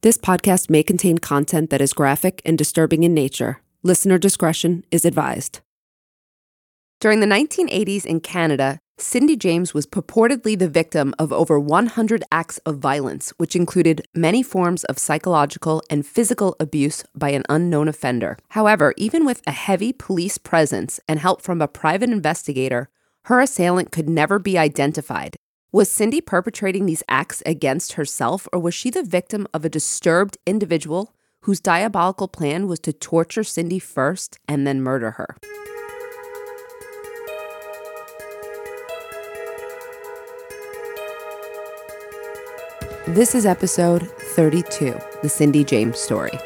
This podcast may contain content that is graphic and disturbing in nature. Listener discretion is advised. During the 1980s in Canada, Cindy James was purportedly the victim of over 100 acts of violence, which included many forms of psychological and physical abuse by an unknown offender. However, even with a heavy police presence and help from a private investigator, her assailant could never be identified. Was Cindy perpetrating these acts against herself, or was she the victim of a disturbed individual whose diabolical plan was to torture Cindy first and then murder her? This is episode 32 The Cindy James Story.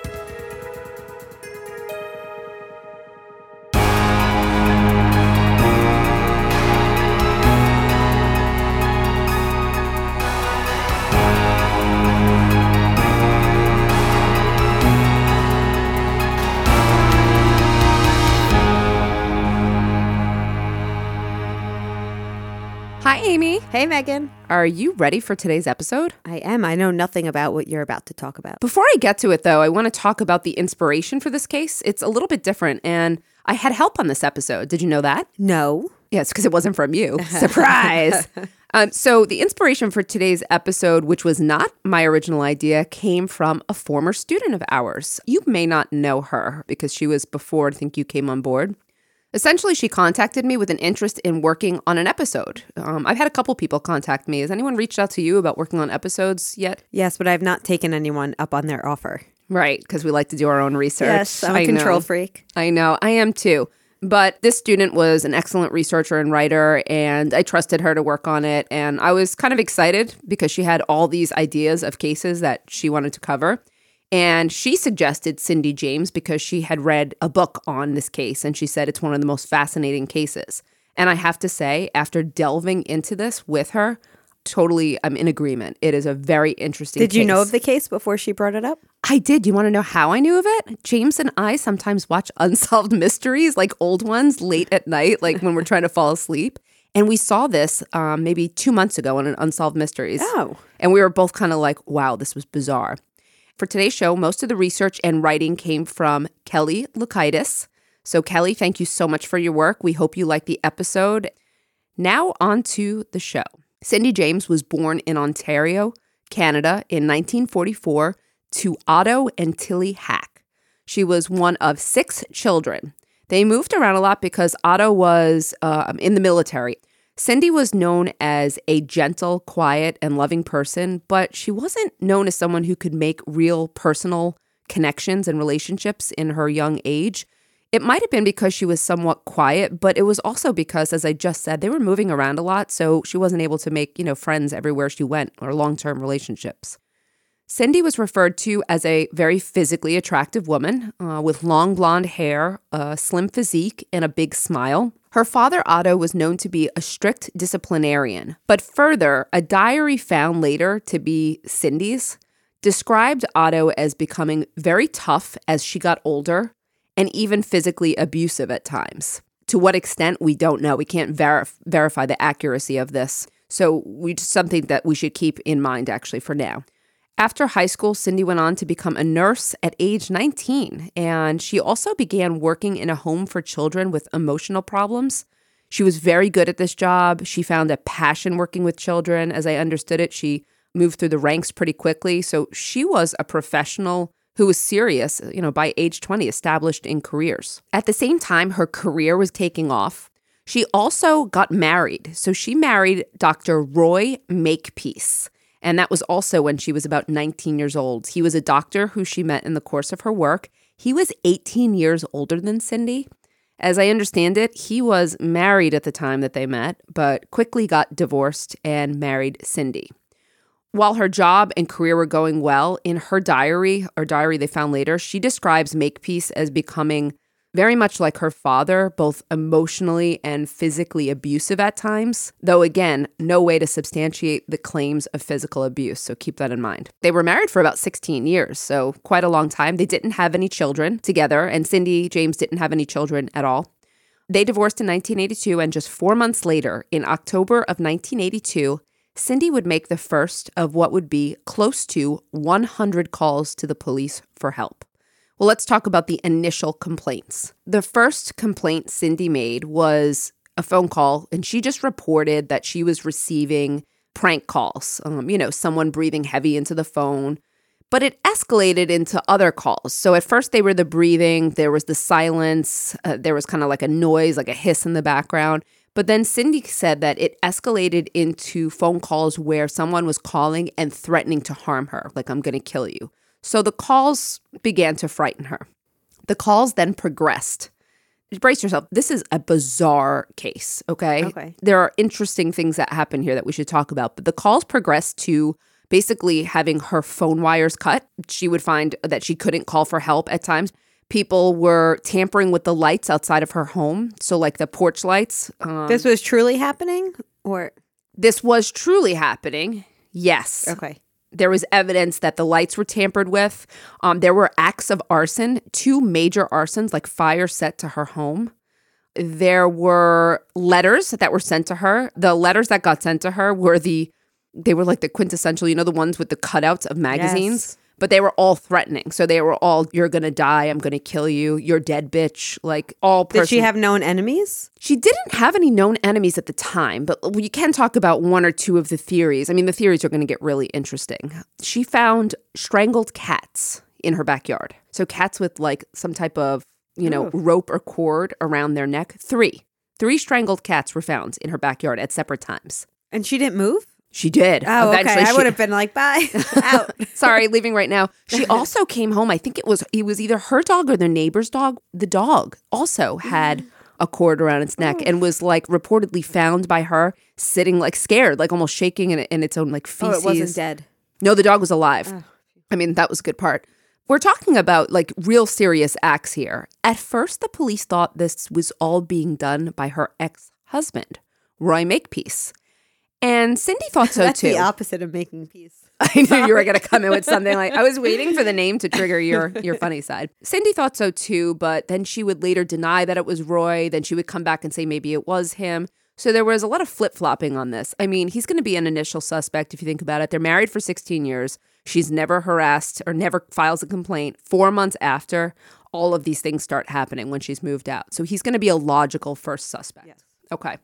Are you ready for today's episode? I am. I know nothing about what you're about to talk about. Before I get to it, though, I want to talk about the inspiration for this case. It's a little bit different, and I had help on this episode. Did you know that? No. Yes, because it wasn't from you. Surprise. um, so, the inspiration for today's episode, which was not my original idea, came from a former student of ours. You may not know her because she was before I think you came on board. Essentially, she contacted me with an interest in working on an episode. Um, I've had a couple people contact me. Has anyone reached out to you about working on episodes yet? Yes, but I've not taken anyone up on their offer. Right, because we like to do our own research. Yes, I'm a a control freak. I know, I am too. But this student was an excellent researcher and writer, and I trusted her to work on it. And I was kind of excited because she had all these ideas of cases that she wanted to cover. And she suggested Cindy James because she had read a book on this case, and she said it's one of the most fascinating cases. And I have to say, after delving into this with her, totally I'm in agreement. It is a very interesting case. Did you know of the case before she brought it up? I did. You want to know how I knew of it? James and I sometimes watch unsolved mysteries, like old ones, late at night, like when we're trying to fall asleep. And we saw this um, maybe two months ago on an Unsolved Mysteries. Oh. And we were both kind of like, wow, this was bizarre. For today's show, most of the research and writing came from Kelly Lukaitis. So, Kelly, thank you so much for your work. We hope you like the episode. Now, on to the show. Cindy James was born in Ontario, Canada in 1944 to Otto and Tilly Hack. She was one of six children. They moved around a lot because Otto was um, in the military. Cindy was known as a gentle, quiet, and loving person, but she wasn't known as someone who could make real personal connections and relationships in her young age. It might have been because she was somewhat quiet, but it was also because, as I just said, they were moving around a lot, so she wasn't able to make, you know, friends everywhere she went or long-term relationships. Cindy was referred to as a very physically attractive woman uh, with long blonde hair, a slim physique, and a big smile. Her father, Otto, was known to be a strict disciplinarian, but further, a diary found later to be Cindy's described Otto as becoming very tough as she got older and even physically abusive at times. To what extent, we don't know. We can't verif- verify the accuracy of this. So, we just something that we should keep in mind actually for now. After high school, Cindy went on to become a nurse at age 19, and she also began working in a home for children with emotional problems. She was very good at this job. She found a passion working with children. As I understood it, she moved through the ranks pretty quickly. So she was a professional who was serious, you know, by age 20, established in careers. At the same time, her career was taking off. She also got married. So she married Dr. Roy Makepeace. And that was also when she was about 19 years old. He was a doctor who she met in the course of her work. He was 18 years older than Cindy. As I understand it, he was married at the time that they met, but quickly got divorced and married Cindy. While her job and career were going well, in her diary, or diary they found later, she describes Makepeace as becoming very much like her father, both emotionally and physically abusive at times, though again, no way to substantiate the claims of physical abuse, so keep that in mind. They were married for about 16 years, so quite a long time. They didn't have any children together, and Cindy James didn't have any children at all. They divorced in 1982, and just four months later, in October of 1982, Cindy would make the first of what would be close to 100 calls to the police for help. Well, let's talk about the initial complaints. The first complaint Cindy made was a phone call, and she just reported that she was receiving prank calls. Um, you know, someone breathing heavy into the phone. But it escalated into other calls. So at first they were the breathing, there was the silence, uh, there was kind of like a noise, like a hiss in the background. But then Cindy said that it escalated into phone calls where someone was calling and threatening to harm her, like, I'm going to kill you. So the calls began to frighten her. The calls then progressed. Brace yourself. This is a bizarre case, okay? Okay. There are interesting things that happen here that we should talk about, but the calls progressed to basically having her phone wires cut. She would find that she couldn't call for help at times. People were tampering with the lights outside of her home. So, like the porch lights. Um, This was truly happening? Or, this was truly happening. Yes. okay. There was evidence that the lights were tampered with. Um, there were acts of arson, two major arsons, like fire set to her home. There were letters that were sent to her. The letters that got sent to her were the, they were like the quintessential, you know, the ones with the cutouts of magazines, Yes. But they were all threatening. So they were all, you're going to die. I'm going to kill you. You're dead, bitch. Like all Did she have known enemies? she didn't have any known enemies at the time, but you can talk about one or two of the theories. I mean, the theories are going to get really interesting. She found strangled cats in her backyard. So, cats with like some type of, you know, rope or cord around their neck. Three. Three strangled cats were found in her backyard at separate times. And she didn't move? She did. Oh, okay. Eventually, I she- would have been like, bye, out. Sorry, leaving right now. She also came home. I think it was it was either her dog or the neighbor's dog. The dog also had a cord around its neck and was like reportedly found by her sitting like scared, like almost shaking in, in its own like Oh, feces. it wasn't dead. No, the dog was alive. Oh. I mean, that was a good part. We're talking about like real serious acts here. At first, the police thought this was all being done by her ex husband, Roy Makepeace. And Cindy thought so That's too. the opposite of making peace. I knew you were going to come in with something like I was waiting for the name to trigger your your funny side. Cindy thought so too, but then she would later deny that it was Roy. Then she would come back and say maybe it was him. So there was a lot of flip flopping on this. I mean, he's going to be an initial suspect if you think about it. They're married for 16 years. She's never harassed or never files a complaint. Four months after, all of these things start happening when she's moved out. So he's going to be a logical first suspect. Okay.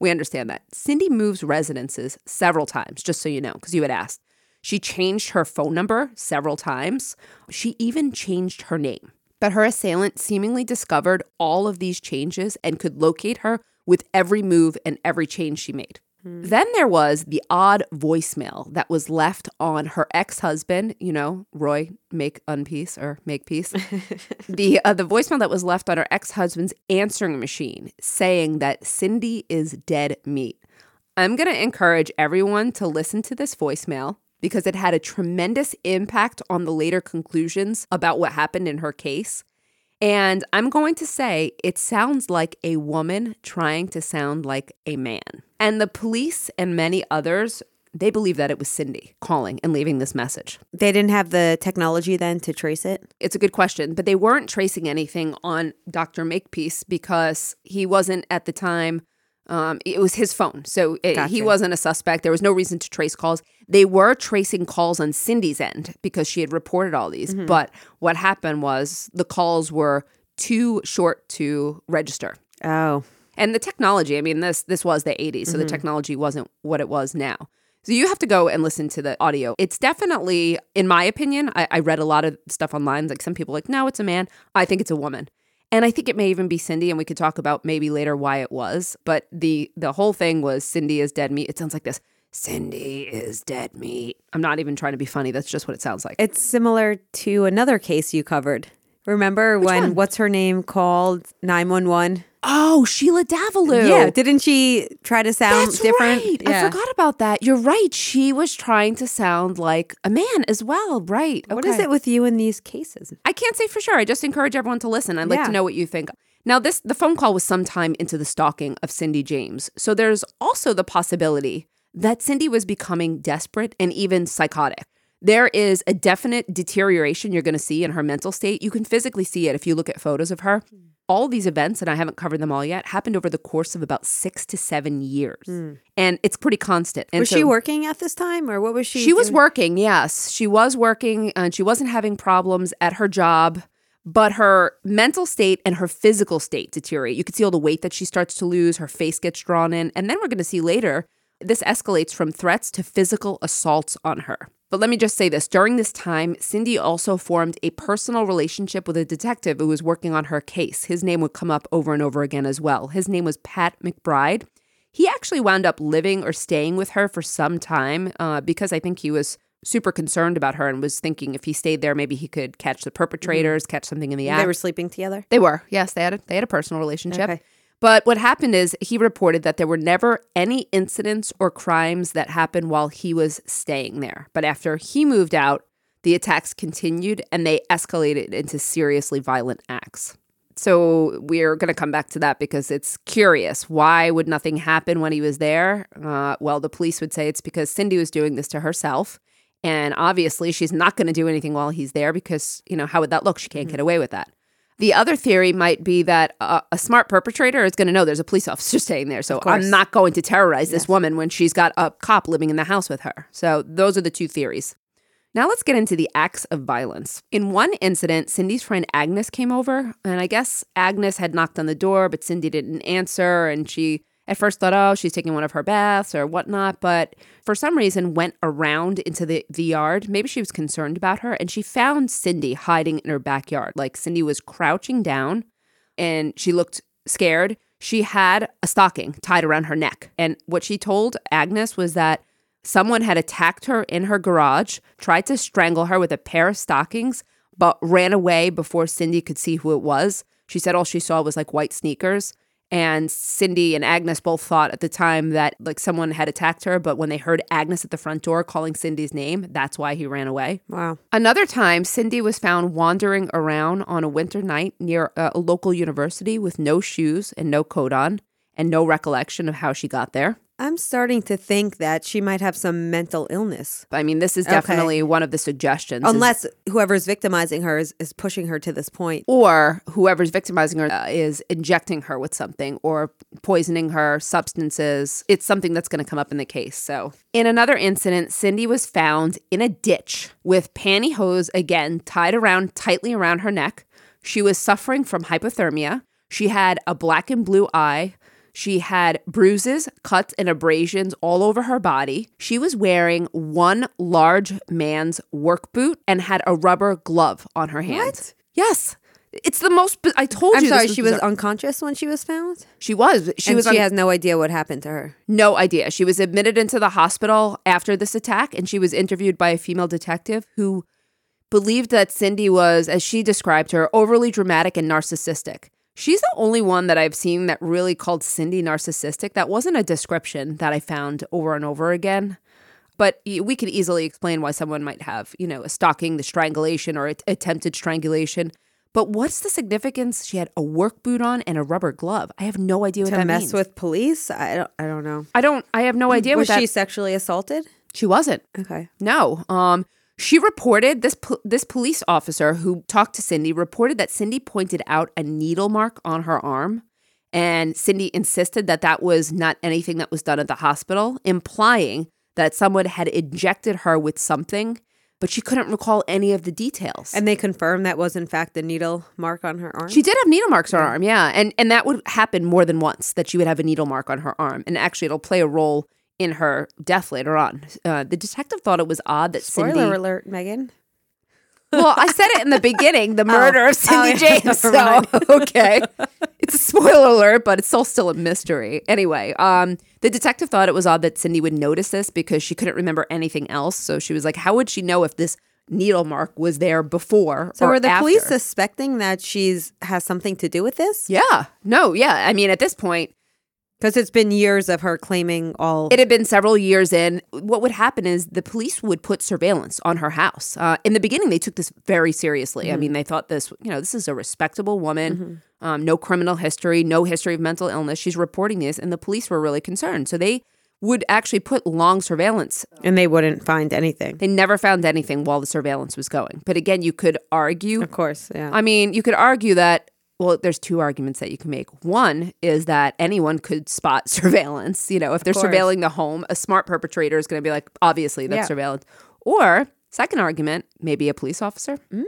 We understand that. Cindy moves residences several times, just so you know, because you had asked. She changed her phone number several times. She even changed her name. But her assailant seemingly discovered all of these changes and could locate her with every move and every change she made. Then there was the odd voicemail that was left on her ex-husband, you know, Roy make unpeace or make peace. the uh, the voicemail that was left on her ex-husband's answering machine saying that Cindy is dead meat. I'm going to encourage everyone to listen to this voicemail because it had a tremendous impact on the later conclusions about what happened in her case. And I'm going to say it sounds like a woman trying to sound like a man. And the police and many others, they believe that it was Cindy calling and leaving this message. They didn't have the technology then to trace it. It's a good question, but they weren't tracing anything on Dr. Makepeace because he wasn't at the time. Um, it was his phone, so it, he wasn't a suspect. There was no reason to trace calls. They were tracing calls on Cindy's end because she had reported all these. Mm-hmm. But what happened was the calls were too short to register. Oh, And the technology, I mean, this this was the 80s, so the mm-hmm. technology wasn't what it was now. So you have to go and listen to the audio. It's definitely, in my opinion, I, I read a lot of stuff online. Like some people are like, no, it's a man. I think it's a woman. And I think it may even be Cindy, and we could talk about maybe later why it was. But the the whole thing was Cindy is dead meat. It sounds like this. Cindy is dead meat. I'm not even trying to be funny. That's just what it sounds like. it's similar to another case you covered. Remember when one? what's her name called 911 Oh, Sheila Davalloo. Yeah, didn't she try to sound That's different? right. Yeah. I forgot about that. You're right. She was trying to sound like a man as well. Right. What is it with you in these cases? I can't say for sure. I just encourage everyone to listen. I'd like Yeah. to know what you think. Now, this the phone call was sometime into the stalking of Cindy James. So there's also the possibility that Cindy was becoming desperate and even psychotic. There is a definite deterioration you're going to see in her mental state. You can physically see it if you look at photos of her. Hmm. All these events, and I haven't covered them all yet, happened over the course of about six to seven years. Hmm. And it's pretty constant. And was she working at this time, or what was she? she was working, yes. She was working and she wasn't having problems at her job, but her mental state and her physical state deteriorate. You can see all the weight that she starts to lose, her face gets drawn in. And then we're going to see later, this escalates from threats to physical assaults on her. But let me just say this during this time, Cindy also formed a personal relationship with a detective who was working on her case. His name would come up over and over again as well. His name was Pat McBride. He actually wound up living or staying with her for some time uh, because I think he was super concerned about her and was thinking if he stayed there, maybe he could catch the perpetrators, catch something in the act. They were sleeping together. They were, yes, they had a, they had a personal relationship. Okay. But what happened is he reported that there were never any incidents or crimes that happened while he was staying there. But after he moved out, the attacks continued and they escalated into seriously violent acts. So we're going to come back to that because it's curious. Why would nothing happen when he was there? Uh, well, the police would say it's because Cindy was doing this to herself. And obviously, she's not going to do anything while he's there because, you know, how would that look? She can't get away with that. The other theory might be that uh, a smart perpetrator is going to know there's a police officer staying there. So I'm not going to terrorize this woman when she's got a cop living in the house with her. So those are the two theories. Now let's get into the acts of violence. In one incident, Cindy's friend Agnes came over, and I guess Agnes had knocked on the door, but Cindy didn't answer, and she at first thought, oh, she's taking one of her baths or whatnot, but for some reason went around into the, the yard. Maybe she was concerned about her, and she found Cindy hiding in her backyard. Like Cindy was crouching down, and she looked scared. She had a stocking tied around her neck, and what she told Agnes was that Someone had attacked her in her garage, tried to strangle her with a pair of stockings, but ran away before Cindy could see who it was. She said all she saw was like white sneakers. And Cindy and Agnes both thought at the time that like someone had attacked her, but when they heard Agnes at the front door calling Cindy's name, that's why he ran away. Wow. Another time, Cindy was found wandering around on a winter night near a, a local university with no shoes and no coat on and no recollection of how she got there. I'm starting to think that she might have some mental illness. I mean, this is Okay. definitely one of the suggestions. is- Unless whoever's victimizing her is, is pushing her to this point. or whoever's victimizing her uh, is injecting her with something or poisoning her substances. It's something that's going to come up in the case. So, in another incident, Cindy was found in a ditch with pantyhose again tied around tightly around her neck. She was suffering from hypothermia. She had a black and blue eye. She had bruises, cuts, and abrasions all over her body. She was wearing one large man's work boot and had a rubber glove on her hand. What? Yes. It's the most. I told I'm you. this sorry, she was unconscious when she was found? She was. She and was. she un- has no idea what happened to her. no idea. She was admitted into the hospital after this attack, and she was interviewed by a female detective who believed that Cindy was, as she described her, overly dramatic and narcissistic. She's the only one that I've seen that really called Cindy narcissistic. That wasn't a description that I found over and over again. But we could easily explain why someone might have, you know, a stalking, the strangulation, or at- attempted strangulation. But what's the significance? She had a work boot on and a rubber glove. I have no idea what that means. To that mess means. with police? I don't I don't know. I don't. I have no idea was what that. she sexually assaulted? She wasn't. Okay. No. Um. She reported this. po- This police officer who talked to Cindy reported that Cindy pointed out a needle mark on her arm, and Cindy insisted that that was not anything that was done at the hospital, implying that someone had injected her with something, but she couldn't recall any of the details. And they confirmed that was in fact the needle mark on her arm? She did have needle marks on her arm, yeah, and and that would happen more than once that she would have a needle mark on her arm, and actually it'll play a role in her death later on. Uh, the detective thought it was odd that Spoiler Cindy. alert, Megan. Well, I said it in the beginning, the murder of Cindy Oh, yeah. James. So okay, it's a spoiler alert, but it's still still a mystery. Anyway, um, the detective thought it was odd that Cindy would notice this because she couldn't remember anything else. So she was like, "How would she know if this needle mark was there before. So are the police suspecting that she's has something to do with this? Yeah. No, yeah. I mean, at this point, Because it's been years of her claiming all. it had been several years in. What would happen is the police would put surveillance on her house. Uh, in the beginning, they took this very seriously. I mean, they thought this, you know, this is a respectable woman, um, no criminal history, no history of mental illness. She's reporting this, and the police were really concerned. So they would actually put long surveillance. and they wouldn't find anything. They never found anything while the surveillance was going. But again, you could argue Of course, yeah. I mean, you could argue that. Well, there's two arguments that you can make. One is that anyone could spot surveillance. You know, if they're surveilling the home, a smart perpetrator is going to be like, obviously, that's Yeah. surveillance. Or, second argument, maybe a police officer. Mm.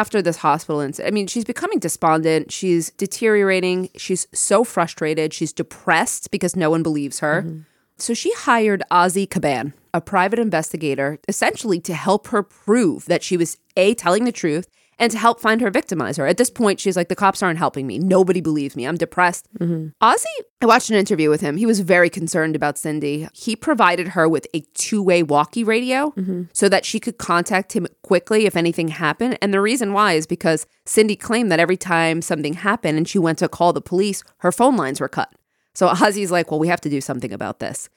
After this hospital incident, I mean, she's becoming despondent. She's deteriorating. She's so frustrated. She's depressed because no one believes her. Mm-hmm. So she hired Ozzy Kaban, a private investigator, essentially to help her prove that she was A, telling the truth, and to help find her victimizer. At this point, she's like, the cops aren't helping me. Nobody believes me. I'm depressed. Mm-hmm. Ozzy, I watched an interview with him. He was very concerned about Cindy. He provided her with a two way walkie radio mm-hmm. so that she could contact him quickly if anything happened. And the reason why is because Cindy claimed that every time something happened and she went to call the police, her phone lines were cut. So Ozzy's like, well, we have to do something about this.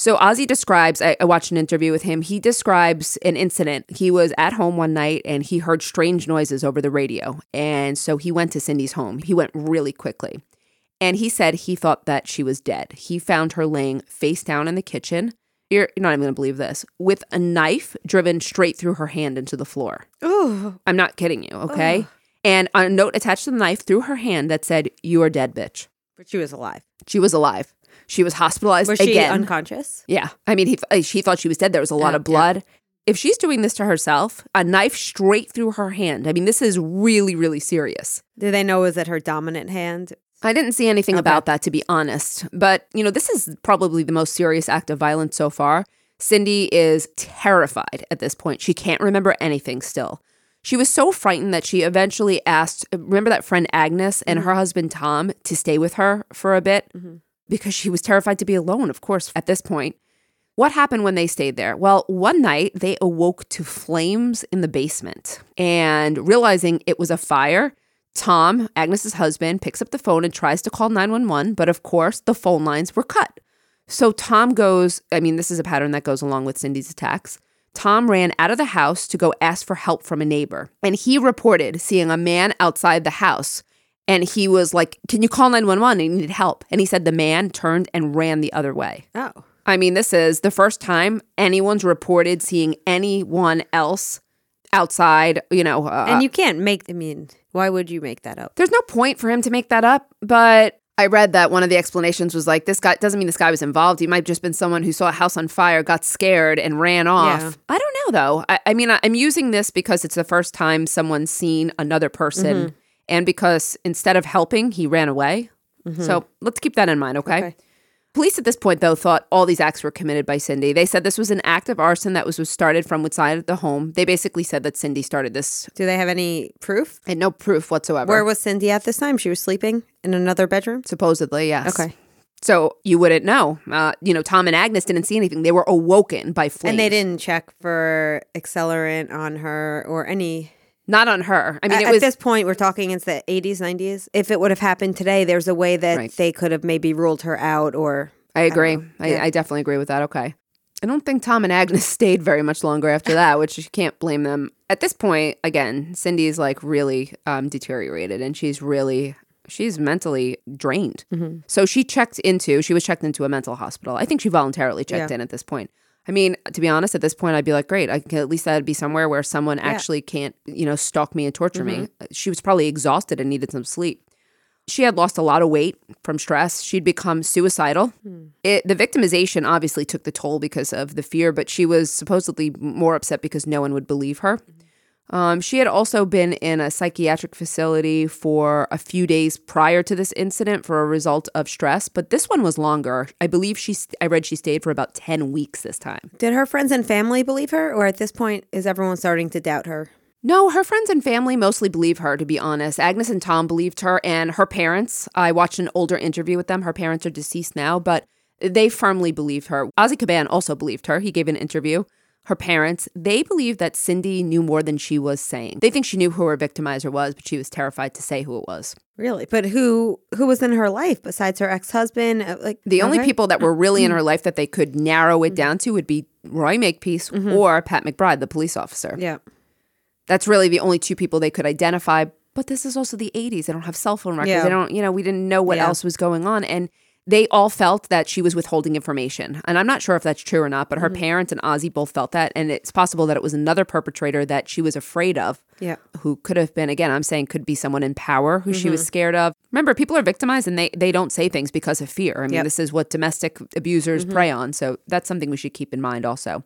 So Ozzy describes, I, I watched an interview with him. He describes an incident. He was at home one night and he heard strange noises over the radio. And so he went to Cindy's home. He went really quickly. And he said he thought that she was dead. He found her laying face down in the kitchen. You're, you're not even going to believe this with a knife driven straight through her hand into the floor. Ooh. I'm not kidding you, okay? And a note attached to the knife through her hand that said, You are dead, bitch. But she was alive. She was alive. She was hospitalized Was she again. unconscious? Yeah. I mean, he, uh, she thought she was dead. There was a lot Yeah, of blood. If she's doing this to herself, a knife straight through her hand, I mean, this is really, really serious. Do they know was it her dominant hand? I didn't see anything about that, to be honest. But, you know, this is probably the most serious act of violence so far. Cindy is terrified at this point. She can't remember anything still. She was so frightened that she eventually asked, remember that friend Agnes and her husband Tom to stay with her for a bit because she was terrified to be alone, of course, at this point. What happened when they stayed there? Well, one night they awoke to flames in the basement and realizing it was a fire. Tom, Agnes's husband, picks up the phone and tries to call 911, but of course the phone lines were cut. So Tom goes, I mean, this is a pattern that goes along with Cindy's attacks. Tom ran out of the house to go ask for help from a neighbor. And he reported seeing a man outside the house. And he was like, Can you call 911? I need help. And he said the man turned and ran the other way. Oh. I mean, this is the first time anyone's reported seeing anyone else outside, you know. Uh, And you can't make, I mean, why would you make that up? there's no point for him to make that up, but I read that one of the explanations was like, this guy doesn't mean this guy was involved. He might have just been someone who saw a house on fire, got scared, and ran off. Yeah. I don't know, though. I, I mean, I, I'm using this because it's the first time someone's seen another person, and because instead of helping, he ran away. So let's keep that in mind, okay? Okay. Police at this point, though, thought all these acts were committed by Cindy. They said this was an act of arson that was, was started from outside the home. They basically said that Cindy started this Do they have any proof? and no proof whatsoever. Where was Cindy at this time? She was sleeping in another bedroom? Supposedly, yes. Okay. So you wouldn't know. Uh, you know, Tom and Agnes didn't see anything. They were awoken by flames. And they didn't check for accelerant on her or any. Not on her. I mean, at, it at this point, we're talking it's the 80s, 90s. If it would have happened today, there's a way that Right. they could have maybe ruled her out or. I agree. I, Yeah. I definitely agree with that. Okay. I don't think Tom and Agnes stayed very much longer after that, which you can't blame them. At this point, again, Cindy's like really um, deteriorated and she's really. She's mentally drained. Mm-hmm. So she checked into, she was checked into a mental hospital. I think she voluntarily checked Yeah. in at this point. I mean, to be honest, at this point, I'd be like, great. I can, at least that'd be somewhere where someone actually can't, you know, stalk me and torture me. Mm-hmm. She was probably exhausted and needed some sleep. She had lost a lot of weight from stress. She'd become suicidal. Hmm. It, the victimization obviously took the toll because of the fear, but she was supposedly more upset because no one would believe her. Um, she had also been in a psychiatric facility for a few days prior to this incident for a result of stress, but this one was longer. I believe she. st- I read she stayed for about ten weeks this time. Did her friends and family believe her? Or at this point, is everyone starting to doubt her? No, her friends and family mostly believe her, to be honest. Agnes and Tom believed her, and her parents. I watched an older interview with them. Her parents are deceased now, but they firmly believe her. Ozzy Kaban also believed her. He gave an interview. Her parents, they believe that Cindy knew more than she was saying. They think she knew who her victimizer was, but she was terrified to say who it was. Really? But who who was in her life besides her ex-husband? Uh, Like The only people that were really in her life that they could narrow it down to would be Roy Makepeace or Pat McBride, the police officer. Yeah. That's really the only two people they could identify. But this is also the 80s. They don't have cell phone records. Yeah. They don't, you know, we didn't know what Yeah. else was going on. And they all felt that she was withholding information. And I'm not sure if that's true or not, but her Mm-hmm. parents and Ozzy both felt that. And it's possible that it was another perpetrator that she was afraid of. Yeah. Who could have been, again, I'm saying could be someone in power who she Mm-hmm. was scared of. Remember, people are victimized and they, they don't say things because of fear. I mean, Yep. Mm-hmm. this is what domestic abusers prey on. So that's something we should keep in mind also.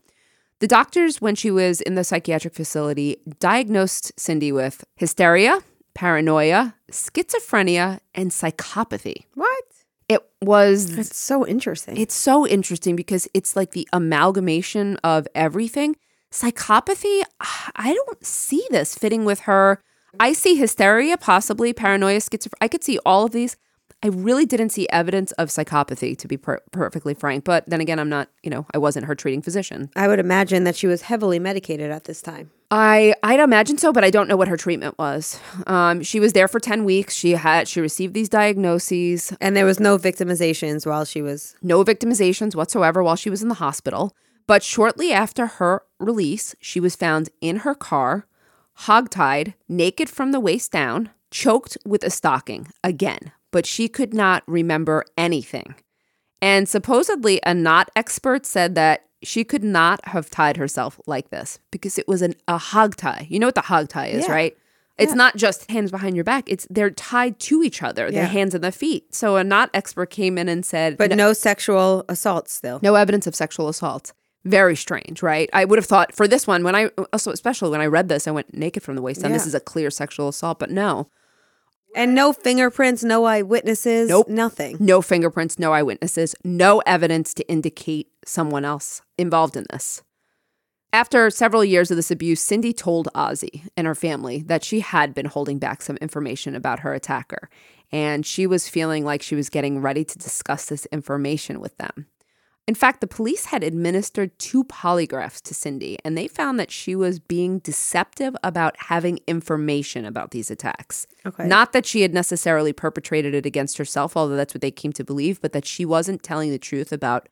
The doctors, when she was in the psychiatric facility, diagnosed Cindy with hysteria, paranoia, schizophrenia, and psychopathy. What? It was That's so interesting. it's so interesting because it's like the amalgamation of everything. Psychopathy, I don't see this fitting with her. I see hysteria, possibly paranoia, schizophrenia. I could see all of these. I really didn't see evidence of psychopathy, to be per- perfectly frank. But then again, I'm not, you know, I wasn't her treating physician. I would imagine that she was heavily medicated at this time. I I'd imagine so, but I don't know what her treatment was. Um, she was there for ten weeks. She had she received these diagnoses, And there was no victimizations while she was no victimizations whatsoever while she was in the hospital. But shortly after her release, she was found in her car, hogtied, naked from the waist down, choked with a stocking again. But she could not remember anything. And supposedly, a not expert said that she could not have tied herself like this because it was an, a hog tie. You know what the hog tie is, Yeah. right? It's not just hands behind your back. It's they're tied to each other, the hands and the feet. So a not expert came in and said, but no, sexual assault still. no evidence of sexual assault. Very strange, right? I would have thought for this one, when I also especially when I read this, I went naked from the waist down. This is a clear sexual assault, but no, And no fingerprints, no eyewitnesses, Nope. nothing. no fingerprints, no eyewitnesses, no evidence to indicate someone else involved in this. After several years of this abuse, Cindy told Ozzy and her family that she had been holding back some information about her attacker, and she was feeling like she was getting ready to discuss this information with them. In fact, the police had administered two polygraphs to Cindy, and they found that she was being deceptive about having information about these attacks. Okay. Not that she had necessarily perpetrated it against herself, although that's what they came to believe, but that she wasn't telling the truth about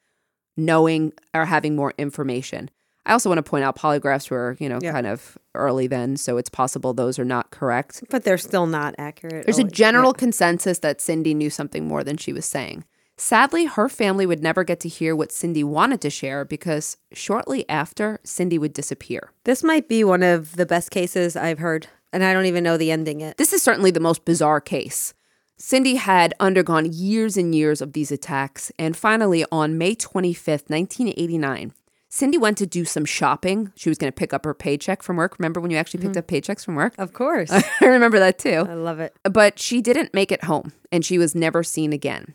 knowing or having more information. I also want to point out polygraphs were, you know, Yeah. kind of early then, so it's possible those are not correct. But they're still not accurate. There's a always. general consensus that Cindy knew something more than she was saying. Sadly, her family would never get to hear what Cindy wanted to share because shortly after, Cindy would disappear. This might be one of the best cases I've heard, and I don't even know the ending yet. This is certainly the most bizarre case. Cindy had undergone years and years of these attacks, and finally, on May 25th, 1989, Cindy went to do some shopping. She was going to pick up her paycheck from work. Remember when you actually picked mm-hmm. up paychecks from work? Of course. I remember that too. I love it. But she didn't make it home, and she was never seen again.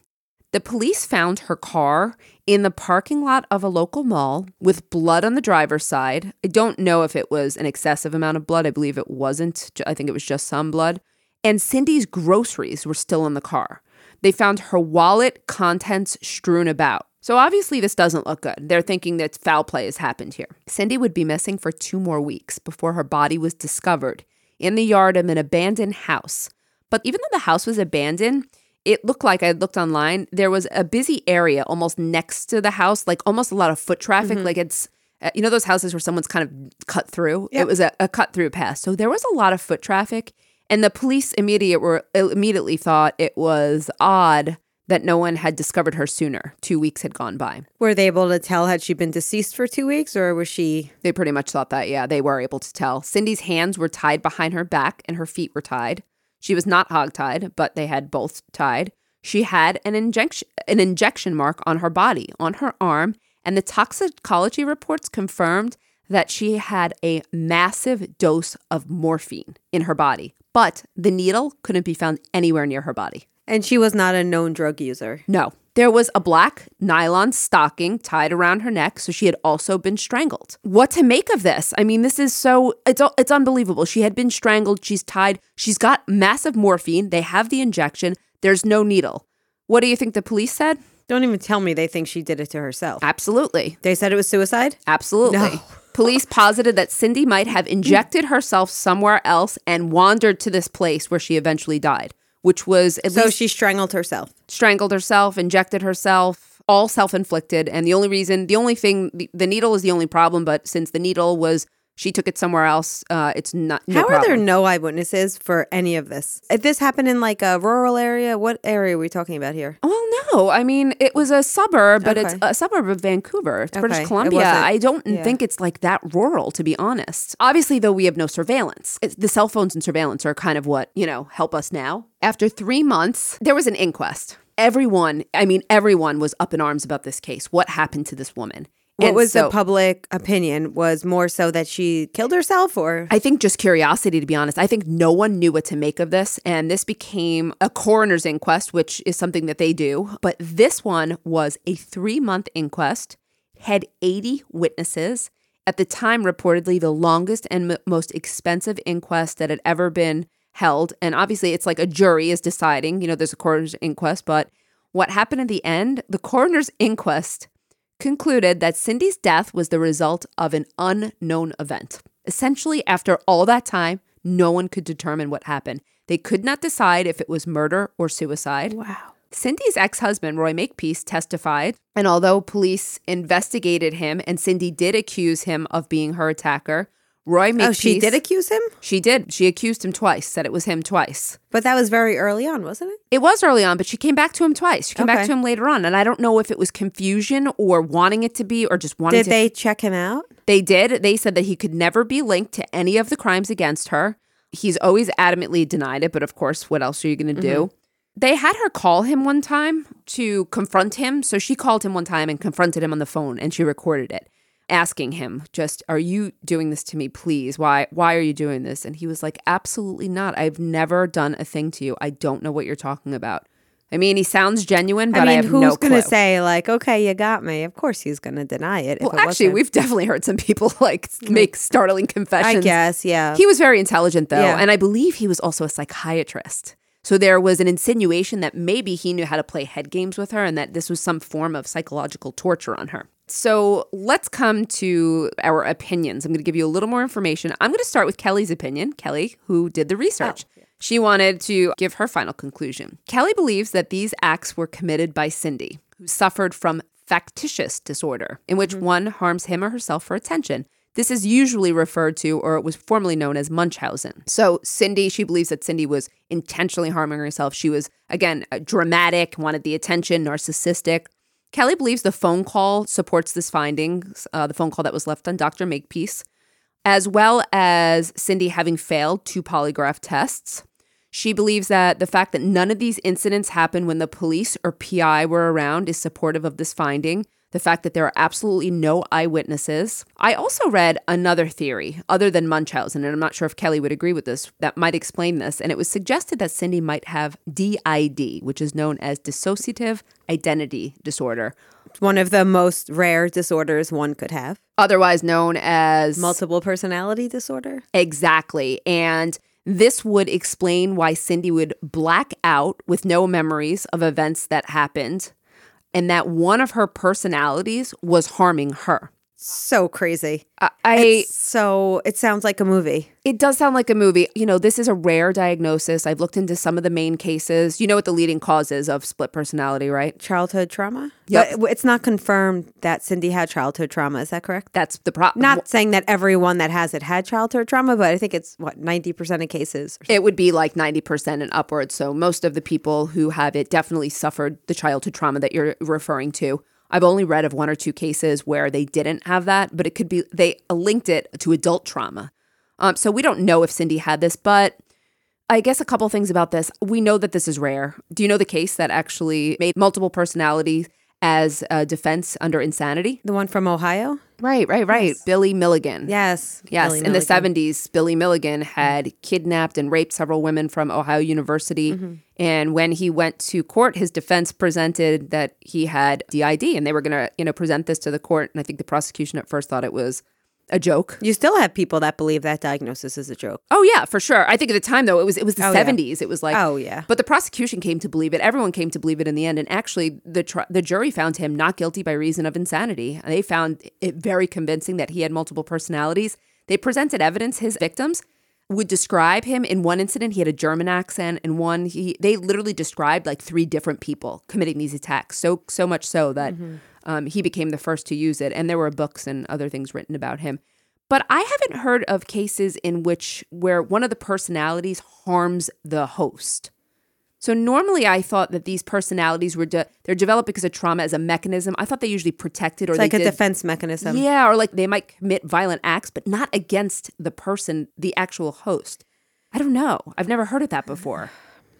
The police found her car in the parking lot of a local mall with blood on the driver's side. I don't know if it was an excessive amount of blood. I believe it wasn't. I think it was just some blood. And Cindy's groceries were still in the car. They found her wallet, contents strewn about. So obviously, this doesn't look good. They're thinking that foul play has happened here. Cindy would be missing for two more weeks before her body was discovered in the yard of an abandoned house. But even though the house was abandoned, it looked like I looked online, there was a busy area almost next to the house, like almost a lot of foot traffic. Like it's, uh, you know, those houses where someone's kind of cut through? It was a, a cut through path. So there was a lot of foot traffic. And the police immediate were, immediately thought it was odd that no one had discovered her sooner. Two weeks had gone by. Were they able to tell had she been deceased for two weeks, or was she? They pretty much thought that, yeah, they were able to tell. Cindy's hands were tied behind her back and her feet were tied. She was not hogtied, but they had both tied. She had an injection an injection mark on her body, on her arm, and the toxicology reports confirmed that she had a massive dose of morphine in her body. But the needle couldn't be found anywhere near her body. And she was not a known drug user. No. There was a black nylon stocking tied around her neck, so she had also been strangled. What to make of this? I mean, this is so it's it's unbelievable. She had been strangled, she's tied, she's got massive morphine, they have the injection, there's no needle. What do you think the police said? Don't even tell me they think she did it to herself. Absolutely. They said it was suicide? Absolutely. No. Police posited that Cindy might have injected herself somewhere else and wandered to this place where she eventually died, which was at So least she strangled herself. strangled herself, injected herself, all self inflicted. And the only reason, the only thing, the, the needle is the only problem. But since the needle was, she took it somewhere else, uh, it's not. No How are there no eyewitnesses for any of this? If this happened in like a rural area, what area are we talking about here? Well, no. I mean, it was a suburb, but it's a suburb of Vancouver. It's Okay. British Columbia. I don't yeah. think it's like that rural, to be honest. Obviously, though, we have no surveillance. It's, the cell phones and surveillance are kind of what, you know, help us now. After three months, there was an inquest. Everyone, I mean, everyone was up in arms about this case. What happened to this woman? What And was so- the public opinion? Was more so that she killed herself or I think just curiosity, to be honest. I think no one knew what to make of this. And this became a coroner's inquest, which is something that they do. But this one was a three month inquest, had 80 witnesses. At the time, reportedly the longest and m- most expensive inquest that had ever been held. And obviously, it's like a jury is deciding, you know, there's a coroner's inquest. But what happened at the end, the coroner's inquest concluded that Cindy's death was the result of an unknown event. Essentially, after all that time, no one could determine what happened. They could not decide if it was murder or suicide. Wow. Cindy's ex husband, Roy Makepeace, testified. And although police investigated him and Cindy did accuse him of being her attacker, Roy Makepeace. Oh, she did accuse him? She did. She accused him twice, said it was him twice. But that was very early on, wasn't it? It was early on, but she came back to him twice. She came back Okay. to him later on. And I don't know if it was confusion or wanting it to be or just wanting Did to. they check him out? They did. They said that he could never be linked to any of the crimes against her. He's always adamantly denied it, but of course, what else are you going to do? Mm-hmm. They had her call him one time to confront him. So she called him one time and confronted him on the phone and she recorded it, asking him, just, are you doing this to me, please? Why why are you doing this? And he was like, Absolutely not. I've never done a thing to you. I don't know what you're talking about. I mean, he sounds genuine, but I, I mean, have who's no gonna say like, okay, you got me? Of course he's gonna deny it. if well, it actually, wasn't. we've definitely heard some people like make startling confessions. I guess, yeah. He was very intelligent, though, Yeah. and I believe he was also a psychiatrist. So there was an insinuation that maybe he knew how to play head games with her and that this was some form of psychological torture on her. So let's come to our opinions. I'm going to give you a little more information. I'm going to start with Kelly's opinion, Kelly, who did the research. She wanted to give her final conclusion. Kelly believes that these acts were committed by Cindy, who suffered from factitious disorder, in which one harms him or herself for attention. This is usually referred to, or it was formerly known as Munchausen. So, Cindy, she believes that Cindy was intentionally harming herself. She was, again, uh, dramatic, wanted the attention, narcissistic. Kelly believes the phone call supports this finding, uh, the phone call that was left on Dr. Makepeace, as well as Cindy having failed two polygraph tests. She believes that the fact that none of these incidents happened when the police or PI were around is supportive of this finding. The fact that there are absolutely no eyewitnesses. I also read another theory other than Munchausen, and I'm not sure if Kelly would agree with this, that might explain this. And it was suggested that Cindy might have DID, which is known as dissociative identity disorder, One of the most rare disorders one could have. otherwise known as Multiple personality disorder. Exactly. And this would explain why Cindy would black out with no memories of events that happened and that one of her personalities was harming her. So crazy. I, I It's so it sounds like a movie. it does sound like a movie. You know, this is a rare diagnosis. I've looked into some of the main cases. You know what the leading causes of split personality, right? Childhood trauma? Yep. But it's not confirmed that Cindy had childhood trauma. Is that correct? That's the problem. Not saying that everyone that has it had childhood trauma, but I think it's what, 90% of cases. It would be like 90% and upwards. So most of the people who have it definitely suffered the childhood trauma that you're referring to. I've only read of one or two cases where they didn't have that, but it could be they linked it to adult trauma. Um, so we don't know if Cindy had this, but I guess a couple things about this. We know that this is rare. Do you know the case that actually made multiple personality as a defense under insanity. The one from Ohio? Right, right, right. Billy Milligan. Yes. Yes, Billy in the 70s, Billy Milligan had kidnapped and raped several women from Ohio University. Mm-hmm. And when he went to court, his defense presented that he had DID and they were going to, you know, present this to the court. And I think the prosecution at first thought it was a joke. You still have people that believe that diagnosis is a joke. Oh yeah, for sure. I think at the time though, it was it was the Oh, yeah. 70s. It was like Oh, yeah. But the prosecution came to believe it. Everyone came to believe it in the end. And actually, the tr- the jury found him not guilty by reason of insanity. They found it very convincing that he had multiple personalities. They presented evidence. His victims would describe him in one incident. He had a German accent. and one, he they literally described like three different people committing these attacks. So so much so that mm-hmm. Um, he became the first to use it. And there were books and other things written about him. But I haven't heard of cases in which where one of the personalities harms the host. So normally I thought that these personalities were de- they're developed because of trauma as a mechanism. I thought they usually protected or It's like a did- defense mechanism. Yeah, or like they might commit violent acts, but not against the person, the actual host. I don't know. I've never heard of that before.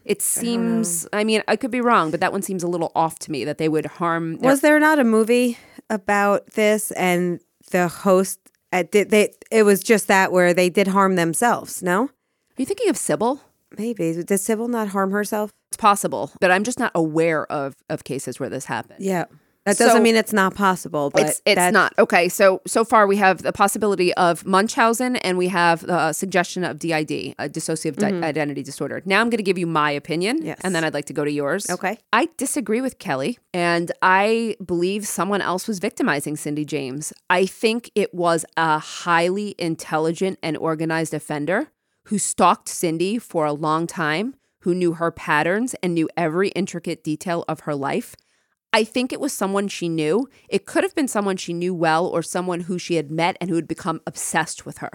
It seems, I, mean, I could be wrong, but that one seems a little off to me that they would harm. their- Was there not a movie about this and the host uh, did they it was just that where they did harm themselves, no? Are you thinking of Sybil? Maybe. Did Sybil not harm herself? It's possible, but I'm just not aware of of cases where this happened. Yeah. That doesn't So- mean it's not possible, but it's it's not okay. So so far we have the possibility of Munchausen and we have the suggestion of DID, a dissociative di- mm-hmm. identity disorder. Now I'm going to give you my opinion, Yes. and then I'd like to go to yours. Okay. I disagree with Kelly, and I believe someone else was victimizing Cindy James. I think it was a highly intelligent and organized offender who stalked Cindy for a long time, who knew her patterns and knew every intricate detail of her life. I think it was someone she knew. It could have been someone she knew well or someone who she had met and who had become obsessed with her.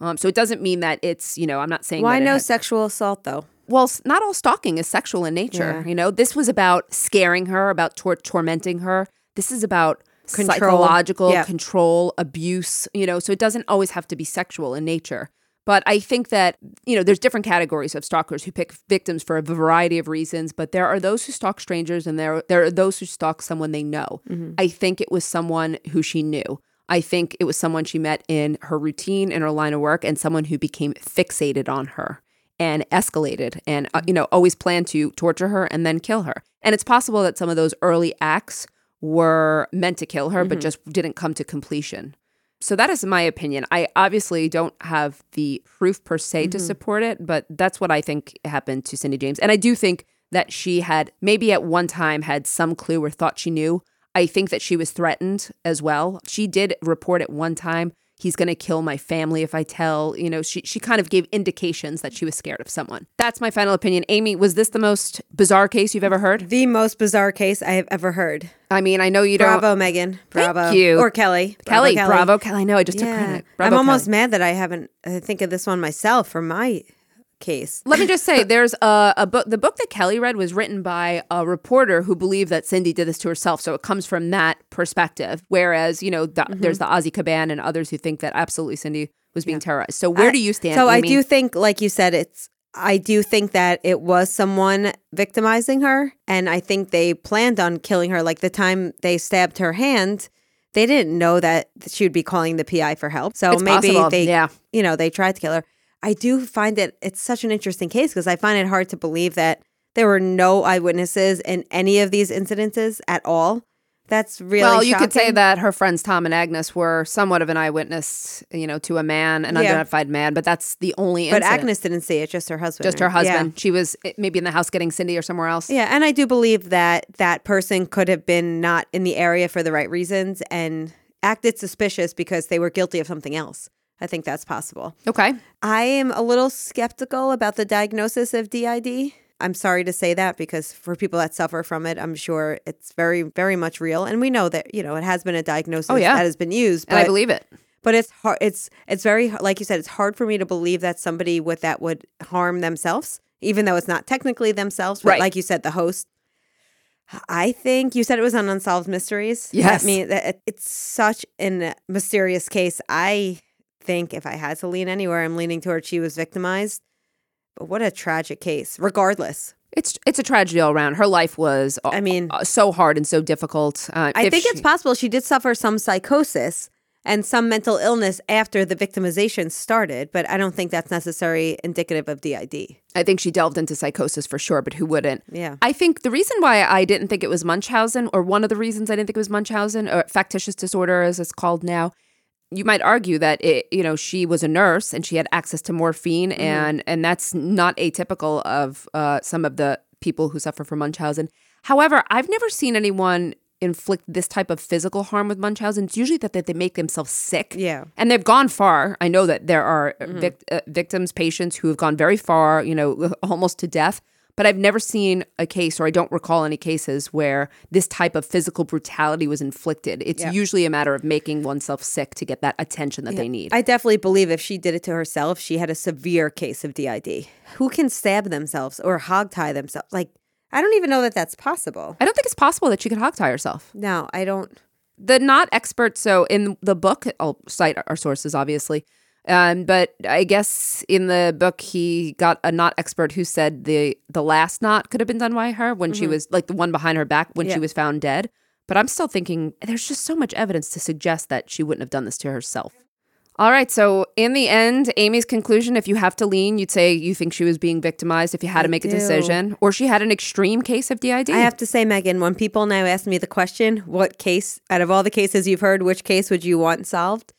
Um, so it doesn't mean that it's, you know, I'm not saying Why no had- sexual assault though? well, not all stalking is sexual in nature. Yeah. You know, this was about scaring her, about tor- tormenting her. This is about Control. psychological Yeah. control, abuse, you know, so it doesn't always have to be sexual in nature. But I think that, you know, there's different categories of stalkers who pick victims for a variety of reasons, but there are those who stalk strangers and there there are those who stalk someone they know. Mm-hmm. I think it was someone who she knew. I think it was someone she met in her routine in her line of work and someone who became fixated on her and escalated and uh, mm-hmm. you know always planned to torture her and then kill her. And it's possible that some of those early acts were meant to kill her but mm-hmm. just didn't come to completion. So that is my opinion. I obviously don't have the proof per se to mm-hmm. support it, but that's what I think happened to Cindy James. And I do think that she had maybe at one time had some clue or thought she knew. I think that she was threatened as well. She did report at one time, he's going to kill my family if I tell, you know, she she kind of gave indications that she was scared of someone. That's my final opinion. Amy, was this the most bizarre case you've ever heard? The most bizarre case I have ever heard. I mean, I know you don't Bravo, Megan. Thank Bravo. you. Or Kelly. Kelly, bravo, Kelly. I know I just took Yeah. credit. I'm almost Kelly. mad that I haven't I think of this one myself for my case. Let me just say, there's a, a book. The book that Kelly read was written by a reporter who believed that Cindy did this to herself. So it comes from that perspective. Whereas, you know, the, Mm-hmm. there's the Ozzy Kaban and others who think that absolutely Cindy was being terrorized. So where I- do you stand? So I do think, like you said, it's. I do think that it was someone victimizing her, and I think they planned on killing her. Like the time they stabbed her hand, they didn't know that she would be calling the PI for help. So It's maybe possible, they, yeah. you know, they tried to kill her. I do find it it's such an interesting case because I find it hard to believe that there were no eyewitnesses in any of these incidences at all. That's really well, you could say that her friends Tom and Agnes were somewhat of an eyewitness, you know, to a man, an Yeah. unidentified man, but that's the only But incident. Agnes didn't see it, just her husband. just her Yeah. husband. She was eh, maybe in the house getting Cindy or somewhere else. Yeah, and I do believe that that person could have been not in the area for the right reasons and acted suspicious because they were guilty of something else. I think that's possible. Okay. I am a little skeptical about the diagnosis of DID. I'm sorry to say that because for people that suffer from it, I'm sure it's very, very much real, and we know that you know it has been a diagnosis Oh, yeah. that has been used. And I believe it. but it's hard. It's it's very like you said. It's hard for me to believe that somebody with that would harm themselves, even though it's not technically themselves. But Right. like you said, the host. I think you said it was on Unsolved Mysteries. Yes. I mean, that it- it's such a mysterious case. I think if I had to lean anywhere, I'm leaning towards she was victimized. But what a tragic case, regardless. It's it's a tragedy all around. Her life was, uh, I mean- uh, so hard and so difficult. Uh, I think it's possible she did suffer some psychosis and some mental illness after the victimization started, but I don't think that's necessarily indicative of DID. I think she delved into psychosis for sure, but who wouldn't? Yeah. I think the reason why I didn't think it was Munchausen, or one of the reasons I didn't think it was Munchausen, or factitious disorder as it's called now, you might argue that it, you know, she was a nurse and she had access to morphine, and and that's not atypical of uh, some of the people who suffer from Munchausen. However, I've never seen anyone inflict this type of physical harm with Munchausen. It's usually that, that they make themselves sick. Yeah. And they've gone far. I know that there are vic- uh, victims, patients who have gone very far, you know, almost to death. But I've never seen a case, or I don't recall any cases where this type of physical brutality was inflicted. It's Yeah. usually a matter of making oneself sick to get that attention that they need. I definitely believe if she did it to herself, she had a severe case of DID. Who can stab themselves or hogtie themselves? Like, I don't even know that that's possible. I don't think it's possible that she could hogtie herself. No, I don't. the not expert so in the book i'll cite our sources obviously um, but i guess in the book he got a not expert who said the the last knot could have been done by her when she was like the one behind her back when Yeah. she was found dead. But i'm still thinking there's just so much evidence to suggest that she wouldn't have done this to herself. All right so in the end amy's conclusion if you have to lean you'd say you think she was being victimized if you had to make a decision. Or she had an extreme case of did I have to say, Megan, when people now ask me the question, what case, out of all the cases you've heard, which case would you want solved?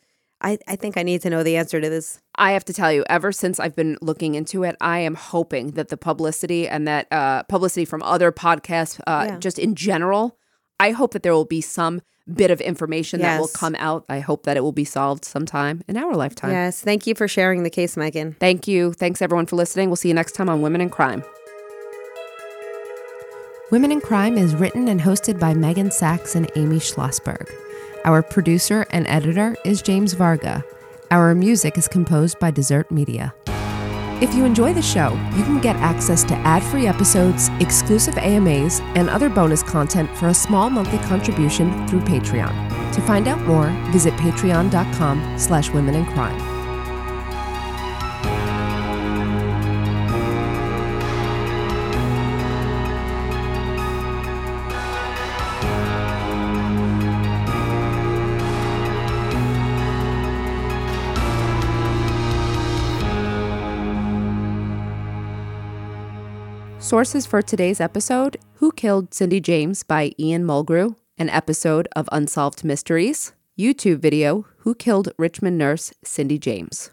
I, I think I need to know the answer to this. I have to tell you, ever since I've been looking into it, I am hoping that the publicity and that uh, publicity from other podcasts, uh, Yeah. just in general, I hope that there will be some bit of information that will come out. I hope that it will be solved sometime in our lifetime. Yes. Thank you for sharing the case, Megan. Thank you. Thanks everyone for listening. We'll see you next time on Women in Crime. Women in Crime is written and hosted by Megan Sachs and Amy Schlossberg. Our producer and editor is James Varga. Our music is composed by Desert Media. If you enjoy the show, you can get access to ad-free episodes, exclusive AMAs, and other bonus content for a small monthly contribution through Patreon. To find out more, visit patreon.com slash women in crime. Sources for today's episode Who Killed Cindy James by Ian Mulgrew, an episode of Unsolved Mysteries, YouTube video Who Killed Richmond nurse Cindy James.